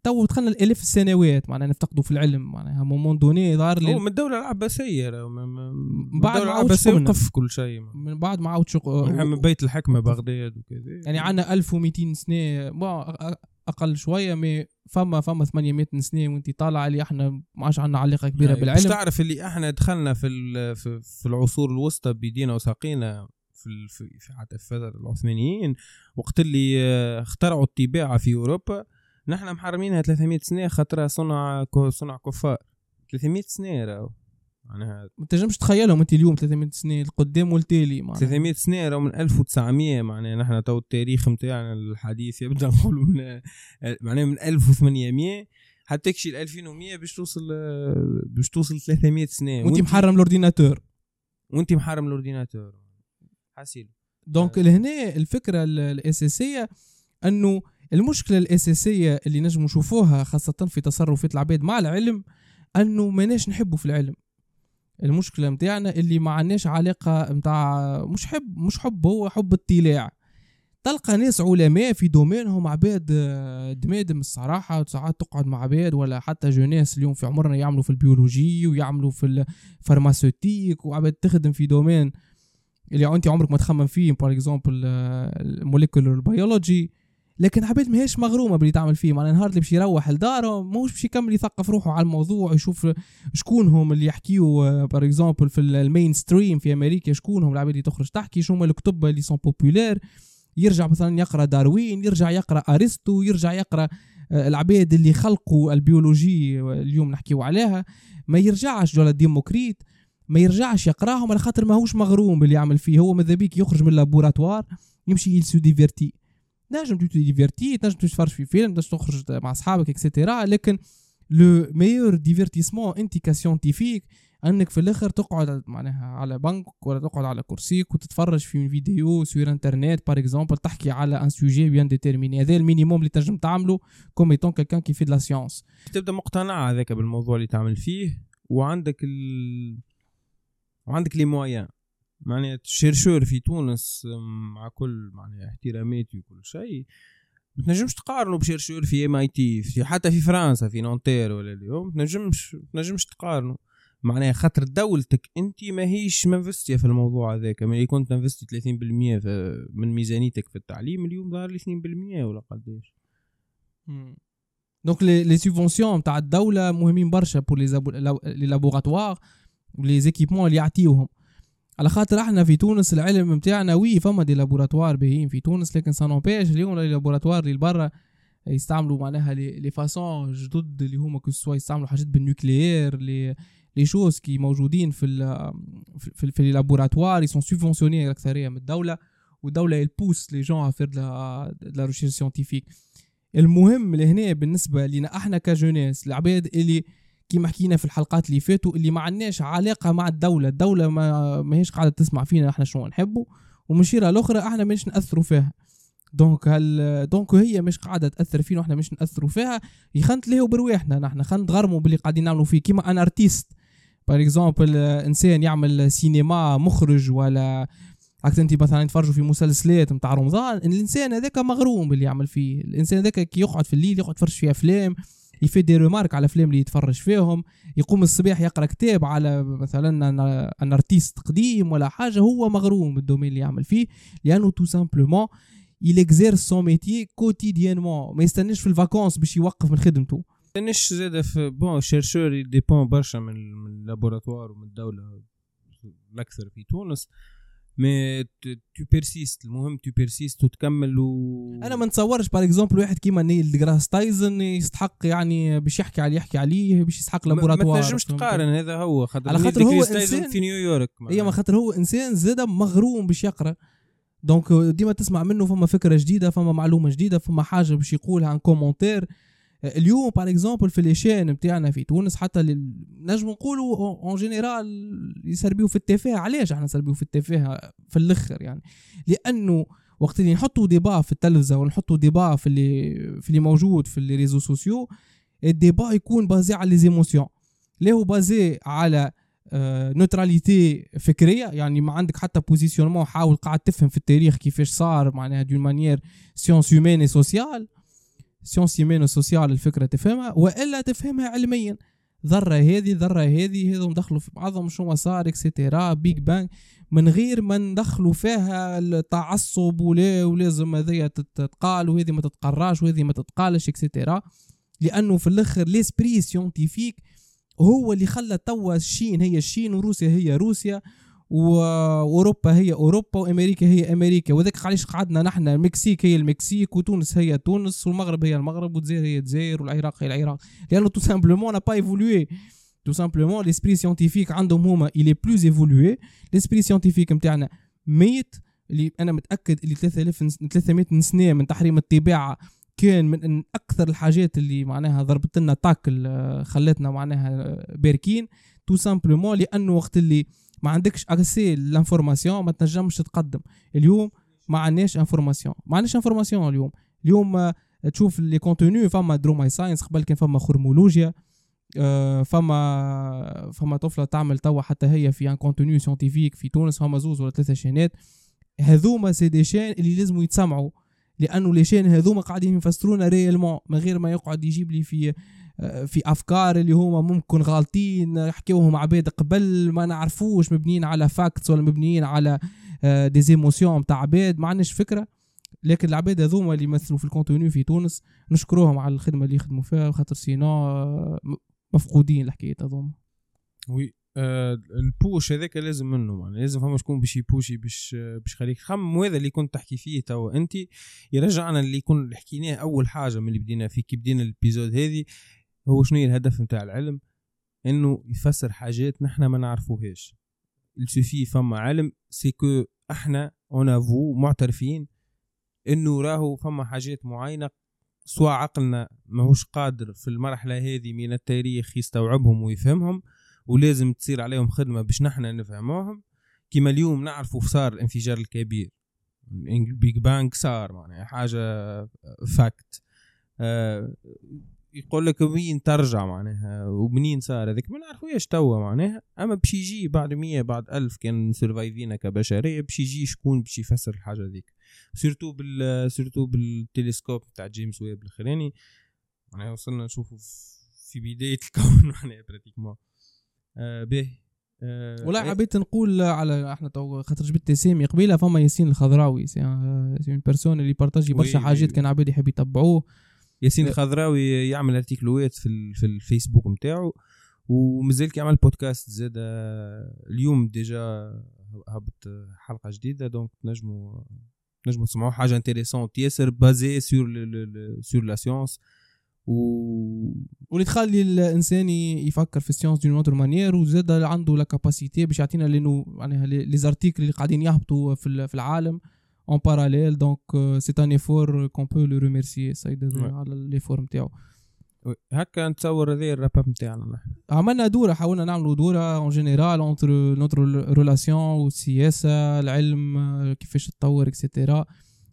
تو دخلنا الالاف السنوات معناها نفتقدوا في العلم معناها moment donné ظهر لي من الدولة العباسيه من بعد العباسيه وقف كل شيء. من بعد ما عاود شق... من بيت الحكمة بغداد وكذا. يعني عندنا 1200 سنة أقل شوية مي فما فما 800 سنه وانت طالع اللي إحنا ما عادش عندنا علاقة كبيرة يعني بالعلم. تعرف اللي إحنا دخلنا في في العصور الوسطى بيدينا وساقينا في في حتى في العثمانيين وقت اللي اخترعوا الطباعة في أوروبا نحن محرمينها 300 سنة خاطرها صنع صنع كفار. 300 سنة راهو. معناها ما تنجمش تخيلهم انت اليوم 300 سنه القدام والتالي معناها. 300 سنه راهو من 1900 معناها نحن تو التاريخ نتاعنا الحديث يبدأ نقولوا من معناها من 1800 حتى تكشي ل 2100 باش توصل باش توصل 300 سنه وانت محرم ال ordinateur. وانت محرم ال ordinateur. حسيل donc لهنا الفكرة الأساسية أنه المشكلة الأساسية اللي نجم نشوفوها خاصة في تصرفات العباد مع العلم أنه ماناش نحبوا في العلم. المشكلة متاعنا اللي ما عندناش علاقة متاع مش حب مش حب هو حب اطلاع تلقى ناس علماء في domaine هم عباد دمادم الصراحة ساعات تقعد مع عباد ولا حتى jeunesse اليوم في عمرنا يعملوا في ال biologie ويعملوا في ال pharmaceutique وعباد تخدم في domaine اللي انت عمرك ما تخمم فيه par exemple ال molecular biology لكن عباد ماهيش مغرومة باللي تعمل فيه. معناها النهار اللي باش يروح لداره ماهوش باش يكمل يثقف روحه على الموضوع يشوف شكون هم اللي يحكيو par exemple في ال mainstream في أمريكا شكون هم العباد اللي تخرج تحكي شو هما الكتب اللي sont populaires يرجع مثلا يقرأ داروين يرجع يقرأ أرسطو يرجع يقرأ آه، العباد اللي خلقوا ال biologie اليوم نحكيو عليها. ما يرجعش يقرا Démocrite ما يرجعش يقراهم على خاطر ماهوش مغروم باللي يعمل فيه. هو ماذا بيك يخرج من ال laboratoire يمشي il se divertit نجم divertir تنجم تتفرج في فيلم تنجم تخرج مع أصحابك et cetera لكن le meilleur divertissement انت ك scientifique أنك في الآخر تقعد معناها على بنك ولا تقعد على كرسيك وتتفرج في فيديو sur internet par exemple تحكي على un sujet bien déterminé هذا ال minimum اللي تنجم تعمله comme étant quelqu'un qui fait la science تبدأ مقتنع هذاك بالموضوع اللي تعمل فيه وعندك ال... وعندك les moyens معناها ال chercheur في تونس مع كل معناها احتراماتي وكل شيء. ما تنجمش تقارنه ب chercheur في MIT في حتى في فرنسا في Nanterre ولا اليوم ما تنجمش ما تنجمش تقارنه معناها خاطر دولتك انت ماهيش منفستية في الموضوع هذاك. ملي كنت تنفستي 30% من ميزانيتك في التعليم اليوم ظهر لي 2% ولا قداش donc les subventions تاع الدولة مهمين برشا pour les laboratoires و les équipements اللي يعطيوهم. على خاطر إحنا في تونس العلم نتاعنا oui فما des laboratoires باهيين في تونس لكن ça n'empêche اليوم ال laboratoires اللي برا يستعملوا معناها les façons جدد اللي هما كو يستعملوا حاجات بال nucléaire les les choses qui موجودين في ال في, في les laboratoires ils sont subventionnés الاكثريه من الدولة والدولة elle pousse les gens à faire la recherche scientifique المهم لهنا بالنسبة لنا إحنا ك jeunesse العباد اللي كيما حكينا في الحلقات اللي فاتوا اللي ما عندناش علاقة مع الدولة. الدولة ما ماهيش قاعدة تسمع فينا إحنا شنو نحبوا ومن شيرة الاخرى إحنا مش نأثروا فيها. donc هل donc هي مش قاعدة تأثر فينا وإحنا مش نأثروا فيها. خنتلهاو برواحنا نحن خنتغرموا باللي قاعدين نعملوا فيه. كيما un artiste par exemple إنسان يعمل سينما مخرج ولا عكس انت مثلا تفرجوا في مسلسلات نتاع رمضان الإنسان هذاك مغروم باللي يعمل فيه. الإنسان هذاك كي يقعد في الليل يقعد يتفرج في أفلام. il fait des remarques على الافلام اللي يتفرج فيهم يقوم الصباح يقرأ كتاب على مثلا un artiste قديم ولا حاجة هو مغروم بال domaine اللي يعمل فيه لأنه tout simplement il exerce son métier quotidiennement. ما يستناش في ال vacances باش يوقف من خدمته. يستناش زاد في bon chercheur dépend برشا من ال laboratoire ومن الدولة الأكثر في تونس. mais tu persistes المهم tu persistes وتكمل و أنا ما نتصورش. par exemple واحد كيما نيل ديغراس تايسون يستحق يعني باش يحكي على يحكي عليه باش يسحق laboratoire ما تنجمش تقارن. هذا هو. خاطر على خاطر هو انسان في نيويورك اي ما خاطر هو إنسان زاد مغروم باش يقرأ. donc ديما تسمع منه فما فكرة جديدة فما معلومة جديدة فما حاجة باش يقولها un commentaire اليوم par exemple في les chaînes نتاعنا في تونس حتى نجم نقولوا en général يسربيو في التفاهة. علاش إحنا نسربيو في التفاهة في الأخر يعني؟ لأنه وقت اللي نحطوا débat في التلفزة ونحطوا débat في اللي في اللي موجود في les réseaux sociaux ال débat يكون basé على les émotions ليه هو basé على neutralité فكرية. يعني ما عندك حتى positionnement حاول قاعد تفهم في التاريخ كيفاش صار معناها d'une manière sciences humaines sociales sciences humaines sociales الفكرة تفهمها وإلا تفهمها علميا. ذرة هذه ذرة هذه هذو دخلوا في بعضهم شو صار et cetera Big Bang من غير ما ندخلوا فيها التعصب ولا ولازم هذيا تتقال وهذه ما تتقراش وهذه ما تتقالش et cetera لأنه في الأخر l'esprit scientifique هو اللي خلى توا ال Chine هي ال Chine وروسيا هي روسيا. وأوروبا هي أوروبا وأمريكا هي أمريكا. وذاك علاش قعدنا نحن المكسيك هي المكسيك وتونس هي تونس والمغرب هي المغرب والجزائر هي الجزائر والعراق هي العراق. لأنه tout simplement pas évolué tout simplement l'esprit scientifique عندهم هما il est plus évolué l'esprit scientifique نتاعنا ميت. اللي أنا متأكد اللي 3000 300 سنه من تحريم الطباعة كان من أكثر الحاجات اللي معناها ضربت لنا تاكل خلتنا معناها باركين. tout simplement لأنه وقت اللي ما عندكش accès à l'information ما تنجمش تتقدم اليوم ما عندناش information ما عندناش information اليوم. اليوم تشوف les contenus فما Draw My Science قبل كان فما خرمولوجيا فما فما طفلة تعمل توا حتى هي في un contenu scientifique في تونس فما زوز ولا ثلاثة chaîne ات هذوما c'est des chaînes اللي لازم يتسمعوا. لأنه les chaînes هذوما قاعدين يفسرونا réellement من غير ما يقعد يجيب لي في في أفكار اللي هما ممكن غالطين حكيوهم عباد قبل ما نعرفوش مبنيين على facts ولا مبنيين على des émotions تاع عباد ما عندناش فكرة لكن العباد هذوما اللي يمثلوا في ال contenu في تونس نشكروهم على الخدمة اللي يخدموا فيها خاطر sinon مفقودين الحكاية هذوما. oui آه ال push هذاك لازم منه يعني لازم فما شكون باش ي push ي باش باش خليك خمم وهذا اللي كنت تحكي فيه توا انت يرجعنا اللي كنا حكيناه أول حاجة من اللي بدينا فيه كي بدينا ال épisode هذه. هو شنو الهدف نتاع العلم؟ إنه يفسر حاجات نحنا ما نعرفوهاش. السوفي فما علم c'est que إحنا on avoue معترفين إنه راهو فما حاجات معينة سواء عقلنا ماهوش قادر في المرحلة هذه من التاريخ يستوعبهم ويفهمهم ولازم تصير عليهم خدمة باش نحنا نفهموهم. كيما اليوم نعرفوا صار الانفجار الكبير. ال Big Bang صار معناها حاجة fact أه يقول لك وين ترجع معناها ومنين صار هذاك؟ ما نعرفوش توا معناها. أما باش يجي بعد مية بعد ألف كان survive ينا كبشرية باش يجي شكون باش يفسر الحاجة هذيك؟ surtout بال surtout بالتلسكوب تاع جيمس ويب الأخراني. معناها وصلنا نشوفوا في بداية الكون معناها pratiquement آه به. آه ولا حبيت نقول على إحنا تو خاطر جبت سامي قبيلة فما ياسين الخضراوي. c'est une personne اللي partagé برشا حاجات كان عباد يحب يتبعوه ياسين الخضراوي يعمل article وات في في الفيسبوك نتاعو ومازال كيعمل بودكاست زاد اليوم déjà هبط حلقة جديدة donc نجموا نجموا تسمعوا حاجة intéressante ياسر basée sur sur la science و واللي تخلي الإنسان يفكر في ال science d'une autre manière وزاد عنده la capacité باش يعطينا لأنه معناها les articles اللي قاعدين يهبطوا في العالم. En parallèle donc euh, c'est un effort qu'on peut le remercier سيد على ال effort نتاعو هكا نتصور هذه ال wrap up نتاعنا نحن عملنا دورة حاولنا نعملوا دورة en général entre notre relation والسياسة العلم كيفاش تطور et cetera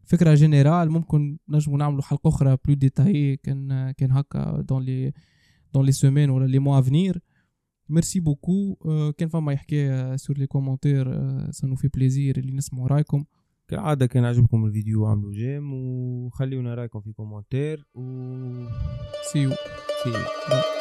فكرة générale ممكن نجموا نعملوا حلقة أخرى plus détaillée كان كان هكا dans les dans les semaines ولا les mois à venir merci beaucoup كان فما يحكي sur les commentaires ça nous fait plaisir اللي نسمعوا رايكم كالعادة كان عجبكم الفيديو عملوا جيم وخليونا رايكم في كومنتير و سيو سيو